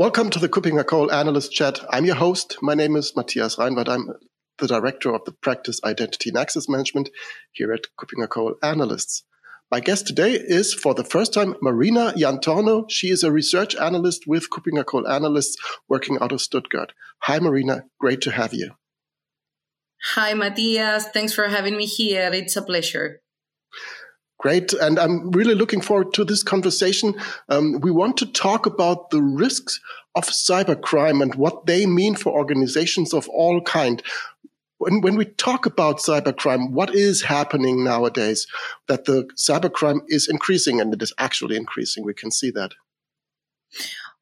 Welcome to the KuppingerCole Analyst Chat. I'm your host. My name is Matthias Reinwarth. I'm the director of the practice Identity and Access Management here at KuppingerCole Analysts. My guest today is, for the first time, Marina Iantorno. She is a research analyst with KuppingerCole Analysts working out of Stuttgart. Hi, Marina. Great to have you. Hi, Matthias. Thanks for having me here. It's a pleasure. Great. And I'm really looking forward to this conversation. Um, we want to talk about the risks of cybercrime and what they mean for organizations of all kind. When, when we talk about cybercrime, what is happening nowadays? That the cybercrime is increasing and it is actually increasing. We can see that.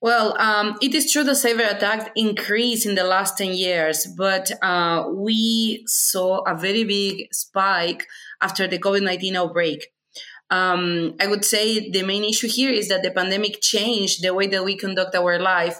Well, um, it is true that cyber attacks increased in the last 10 years, but uh, we saw a very big spike after the COVID 19 outbreak. Um, I would say the main issue here is that the pandemic changed the way that we conduct our life.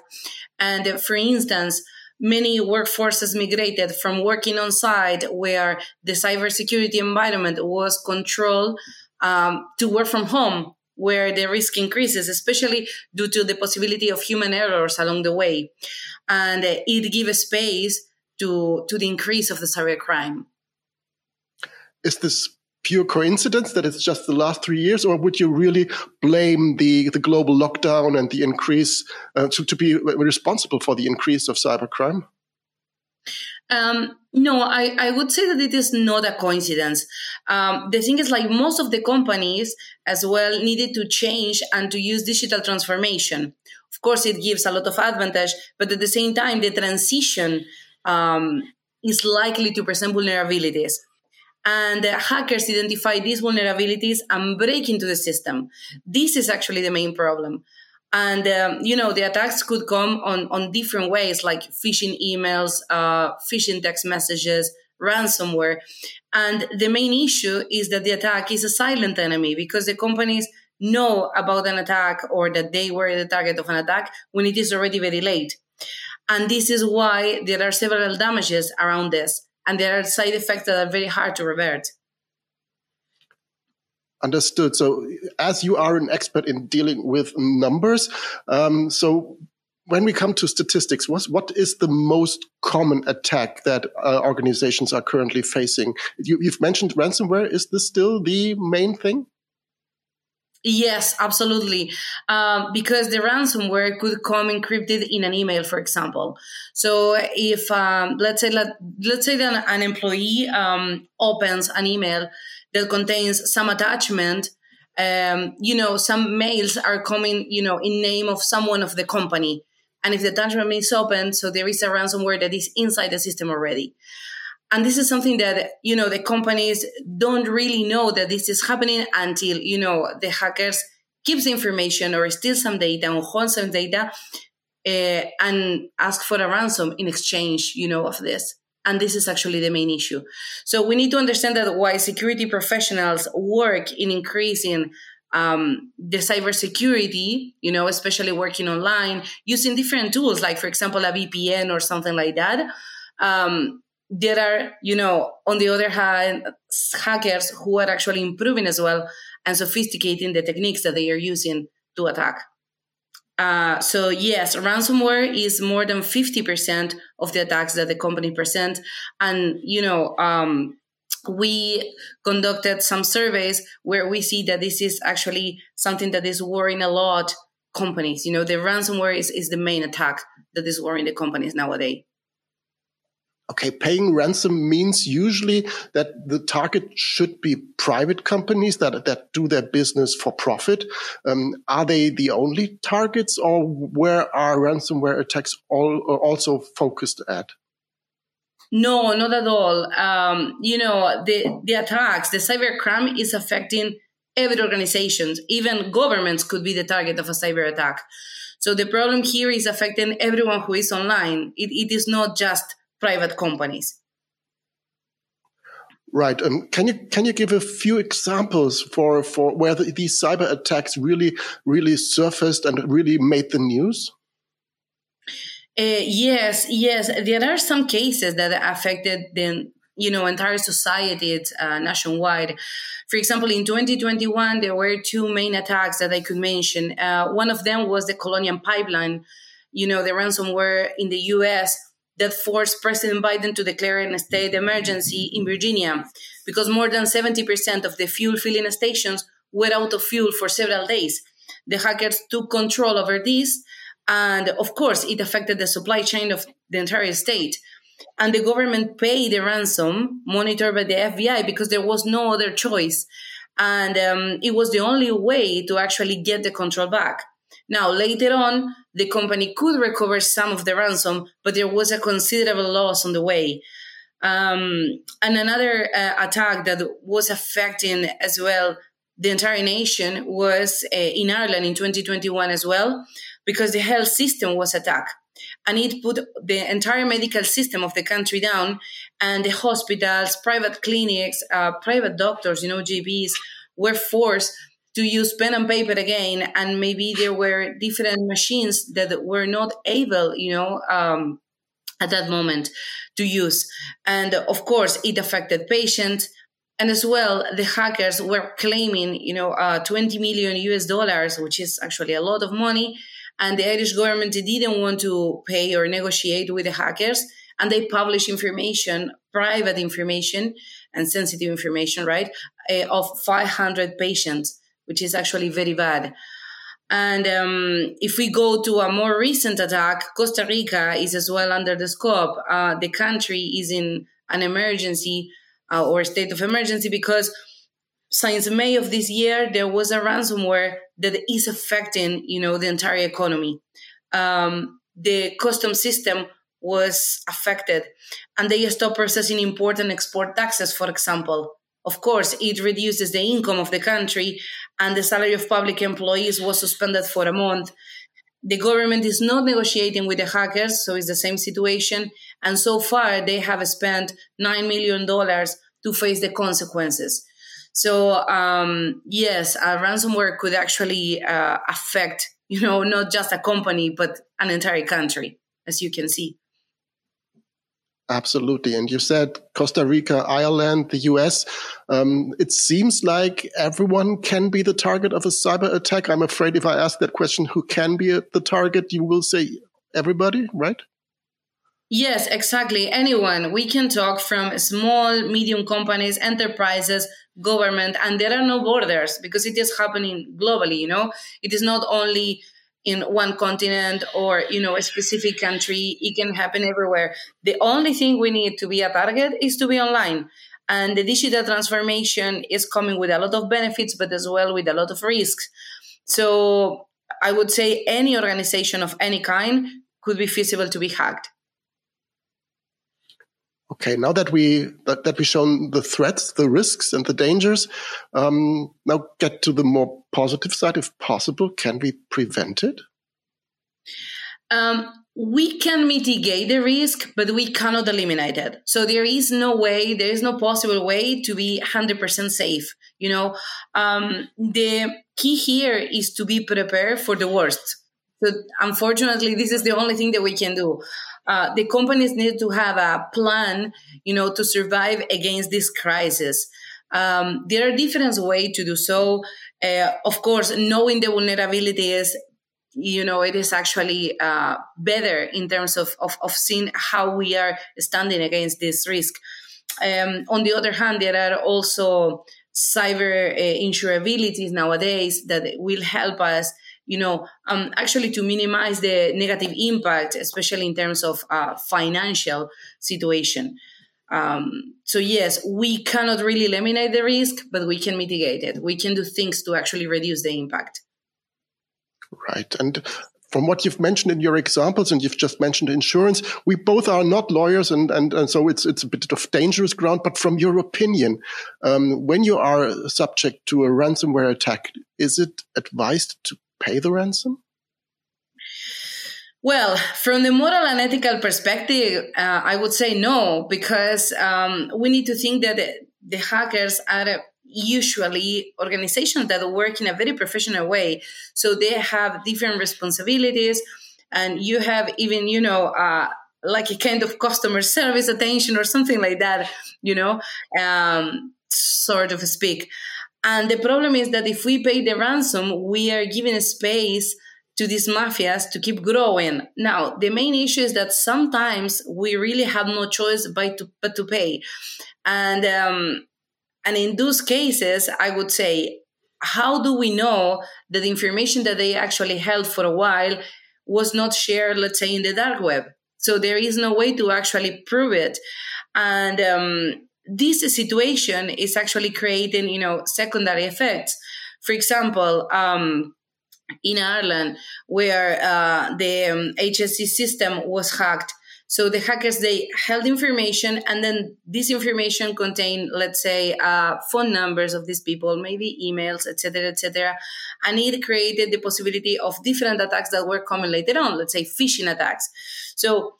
And for instance, many workforces migrated from working on site where the cybersecurity environment was controlled um, to work from home where the risk increases, especially due to the possibility of human errors along the way. And uh, it gives space to, to the increase of the cybercrime. Is this pure coincidence that it's just the last three years, or would you really blame the, the global lockdown and the increase uh, to, to be responsible for the increase of cybercrime? Um, no, I, I would say that it is not a coincidence. Um, the thing is, like most of the companies as well needed to change and to use digital transformation. Of course, it gives a lot of advantage, but at the same time, the transition um, is likely to present vulnerabilities and uh, hackers identify these vulnerabilities and break into the system. This is actually the main problem. And um, you know the attacks could come on on different ways, like phishing emails, uh, phishing text messages, ransomware. And the main issue is that the attack is a silent enemy because the companies know about an attack or that they were the target of an attack when it is already very late. And this is why there are several damages around this and there are side effects that are very hard to revert. Understood. So, as you are an expert in dealing with numbers, um, so when we come to statistics, what, what is the most common attack that uh, organizations are currently facing? You, have mentioned ransomware. Is this still the main thing? Yes, absolutely. Um, because the ransomware could come encrypted in an email, for example. So if um, let's say let, let's say that an employee um, opens an email that contains some attachment, um, you know, some mails are coming, you know, in name of someone of the company, and if the attachment is open, so there is a ransomware that is inside the system already and this is something that you know the companies don't really know that this is happening until you know the hackers keeps information or steal some data or hold some data uh, and ask for a ransom in exchange you know of this and this is actually the main issue so we need to understand that why security professionals work in increasing um, the cybersecurity, you know, especially working online using different tools, like for example, a VPN or something like that. Um, there are, you know, on the other hand, hackers who are actually improving as well and sophisticating the techniques that they are using to attack. Uh, so yes, ransomware is more than 50% of the attacks that the company present. And, you know, um, we conducted some surveys where we see that this is actually something that is worrying a lot companies. You know, the ransomware is, is the main attack that is worrying the companies nowadays. Okay, paying ransom means usually that the target should be private companies that, that do their business for profit. Um, are they the only targets or where are ransomware attacks all, also focused at? No, not at all. Um, you know, the, the attacks, the cybercrime is affecting every organization. Even governments could be the target of a cyber attack. So the problem here is affecting everyone who is online. It, it is not just private companies. Right. Um, can you can you give a few examples for for where the, these cyber attacks really really surfaced and really made the news? Uh, yes, yes. There are some cases that affected the you know entire society uh, nationwide. For example, in 2021, there were two main attacks that I could mention. Uh, one of them was the Colonial Pipeline you know, the ransomware in the US that forced President Biden to declare a state emergency in Virginia because more than 70% of the fuel filling stations were out of fuel for several days. The hackers took control over this, and of course, it affected the supply chain of the entire state. And the government paid the ransom monitored by the FBI because there was no other choice. And um, it was the only way to actually get the control back. Now, later on, the company could recover some of the ransom, but there was a considerable loss on the way. Um, and another uh, attack that was affecting as well the entire nation was uh, in Ireland in 2021 as well, because the health system was attacked. And it put the entire medical system of the country down, and the hospitals, private clinics, uh, private doctors, you know, GPs, were forced to use pen and paper again and maybe there were different machines that were not able you know um, at that moment to use. And of course it affected patients. And as well the hackers were claiming you know uh, 20 million us dollars which is actually a lot of money. And the irish government didn't want to pay or negotiate with the hackers. And they published information private information and sensitive information right uh, of 500 patients which is actually very bad. And um, if we go to a more recent attack, Costa Rica is as well under the scope. Uh, the country is in an emergency uh, or state of emergency because since May of this year, there was a ransomware that is affecting, you know, the entire economy. Um, the custom system was affected and they stopped processing import and export taxes, for example. Of course, it reduces the income of the country, and the salary of public employees was suspended for a month. The government is not negotiating with the hackers, so it's the same situation. And so far, they have spent $9 million to face the consequences. So, um, yes, ransomware could actually uh, affect, you know, not just a company, but an entire country, as you can see. Absolutely. And you said Costa Rica, Ireland, the US. Um, it seems like everyone can be the target of a cyber attack. I'm afraid if I ask that question, who can be the target, you will say everybody, right? Yes, exactly. Anyone. We can talk from small, medium companies, enterprises, government, and there are no borders because it is happening globally, you know? It is not only in one continent or you know a specific country it can happen everywhere. The only thing we need to be a target is to be online. And the digital transformation is coming with a lot of benefits but as well with a lot of risks. So i would say any organization of any kind could be feasible to be hacked Okay, now that we that, that we've shown the threats, the risks, and the dangers, um, now get to the more positive side, if possible. Can we prevent it? Um, we can mitigate the risk, but we cannot eliminate it. So there is no way, there is no possible way to be 100% safe. You know, um, the key here is to be prepared for the worst. So unfortunately, this is the only thing that we can do. Uh, the companies need to have a plan, you know, to survive against this crisis. Um, there are different ways to do so. Uh, of course, knowing the vulnerabilities, you know, it is actually uh, better in terms of, of, of, seeing how we are standing against this risk. Um, on the other hand, there are also cyber uh, insurabilities nowadays that will help us you know, um, actually to minimize the negative impact, especially in terms of uh, financial situation. Um, so yes, we cannot really eliminate the risk, but we can mitigate it. We can do things to actually reduce the impact. Right. And from what you've mentioned in your examples, and you've just mentioned insurance, we both are not lawyers, and, and, and so it's it's a bit of dangerous ground. But from your opinion, um, when you are subject to a ransomware attack, is it advised to pay the ransom? Well, from the moral and ethical perspective, uh, I would say no, because um, we need to think that the, the hackers are usually organizations that work in a very professional way. So they have different responsibilities, and you have even, you know, uh, like a kind of customer service attention or something like that, you know, um, sort of speak. And the problem is that if we pay the ransom, we are giving space to these mafias to keep growing. Now, the main issue is that sometimes we really have no choice but to, but to pay. And, um, and in those cases, I would say, how do we know that the information that they actually held for a while was not shared, let's say, in the dark web? So there is no way to actually prove it. And um, this situation is actually creating, you know, secondary effects. For example, um, in Ireland, where uh, the um, HSE system was hacked. So the hackers they held information, and then this information contained, let's say, uh, phone numbers of these people, maybe emails, etc., etc., and it created the possibility of different attacks that were coming later on. Let's say phishing attacks. So,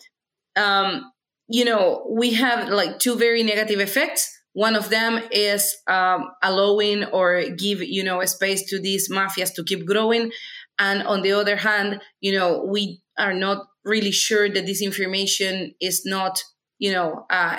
um, you know, we have like two very negative effects one of them is um, allowing or give, you know, a space to these mafias to keep growing. And on the other hand, you know, we are not really sure that this information is not, you know, uh,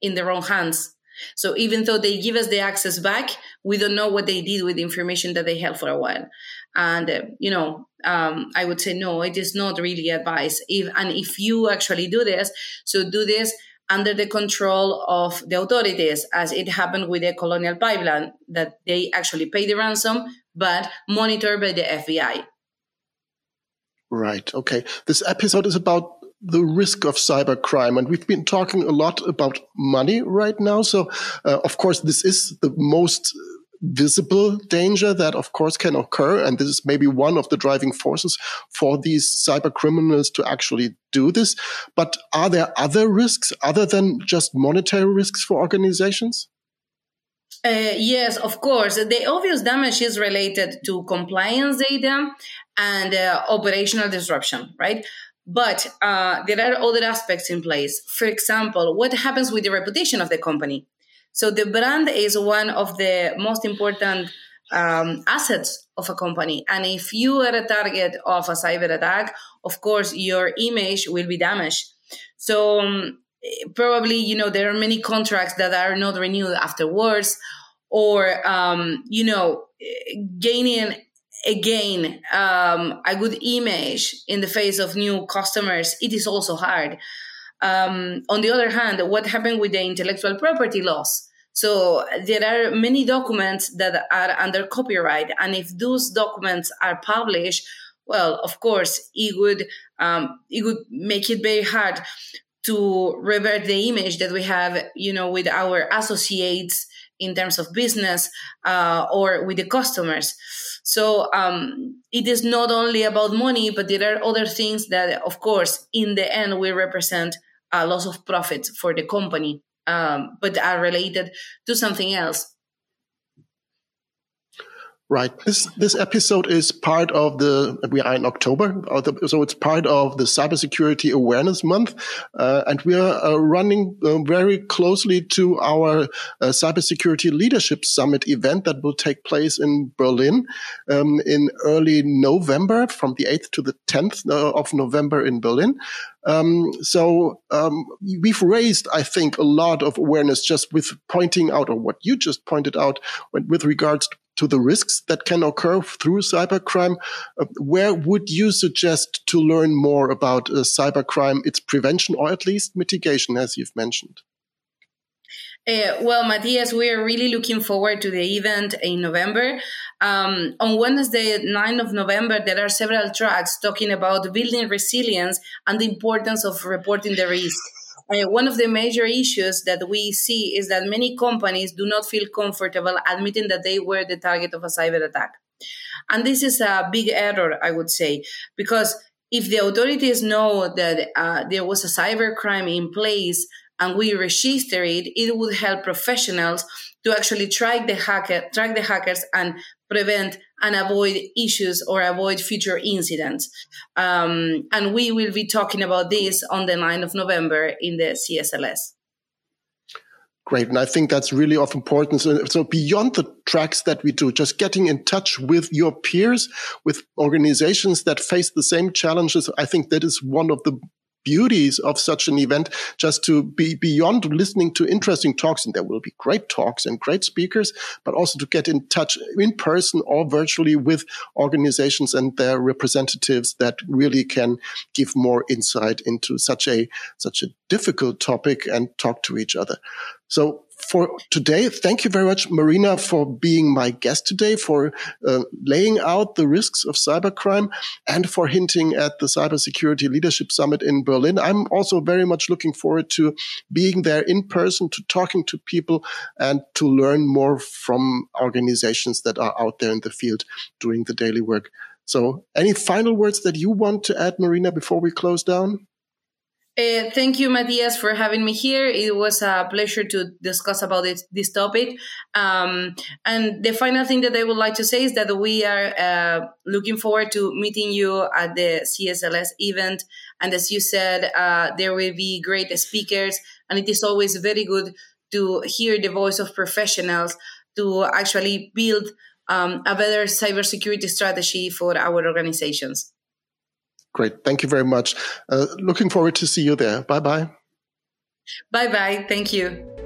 in the wrong hands. So even though they give us the access back, we don't know what they did with the information that they held for a while. And uh, you know, um, I would say no, it is not really advice. If and if you actually do this, so do this under the control of the authorities, as it happened with the Colonial Pipeline, that they actually pay the ransom, but monitored by the FBI. Right. Okay. This episode is about the risk of cybercrime, and we've been talking a lot about money right now. So, uh, of course, this is the most visible danger that of course can occur and this is maybe one of the driving forces for these cyber criminals to actually do this but are there other risks other than just monetary risks for organizations uh, yes, of course. The obvious damage is related to compliance data and uh, operational disruption, right? But uh, there are other aspects in place. For example, what happens with the reputation of the company? So the brand is one of the most important um, assets of a company. And if you are a target of a cyber attack, of course, your image will be damaged. So um, probably, you know, there are many contracts that are not renewed afterwards or, um, you know, gaining again um, a good image in the face of new customers, it is also hard. Um, on the other hand, what happened with the intellectual property laws? So there are many documents that are under copyright, and if those documents are published, well, of course, it would um, it would make it very hard to revert the image that we have, you know, with our associates in terms of business uh, or with the customers. So um, it is not only about money, but there are other things that, of course, in the end, will represent a loss of profit for the company um, but are related to something else. Right. This this episode is part of the we are in October, so it's part of the Cybersecurity Awareness Month, uh, and we are uh, running uh, very closely to our uh, Cybersecurity Leadership Summit event that will take place in Berlin um, in early November, from the 8th to the 10th uh, of November in Berlin. Um, so um, we've raised, I think, a lot of awareness just with pointing out, or what you just pointed out, with regards to the risks that can occur through cybercrime. Uh, where would you suggest to learn more about uh, cybercrime, its prevention, or at least mitigation, as you've mentioned? Uh, well, Matthias, we are really looking forward to the event in November. Um, on Wednesday, 9th of November, there are several tracks talking about building resilience and the importance of reporting the risk. Uh, one of the major issues that we see is that many companies do not feel comfortable admitting that they were the target of a cyber attack. And this is a big error, I would say, because if the authorities know that uh, there was a cyber crime in place and we register it, it would help professionals to actually track the hacker, track the hackers and prevent and avoid issues or avoid future incidents. Um, and we will be talking about this on the 9th of November in the CSLS. Great. And I think that's really of importance. So beyond the tracks that we do, just getting in touch with your peers, with organizations that face the same challenges, I think that is one of the beauties of such an event just to be beyond listening to interesting talks. And there will be great talks and great speakers, but also to get in touch in person or virtually with organizations and their representatives that really can give more insight into such a, such a difficult topic and talk to each other. So for today, thank you very much, Marina, for being my guest today, for uh, laying out the risks of cybercrime and for hinting at the Cybersecurity Leadership Summit in Berlin. I'm also very much looking forward to being there in person, to talking to people and to learn more from organizations that are out there in the field doing the daily work. So any final words that you want to add, Marina, before we close down? Uh, thank you, Matthias, for having me here. It was a pleasure to discuss about this, this topic. Um, and the final thing that I would like to say is that we are uh, looking forward to meeting you at the CSLS event. And as you said, uh, there will be great speakers, and it is always very good to hear the voice of professionals to actually build um, a better cybersecurity strategy for our organizations. Great. Thank you very much. Uh, looking forward to see you there. Bye bye. Bye bye. Thank you.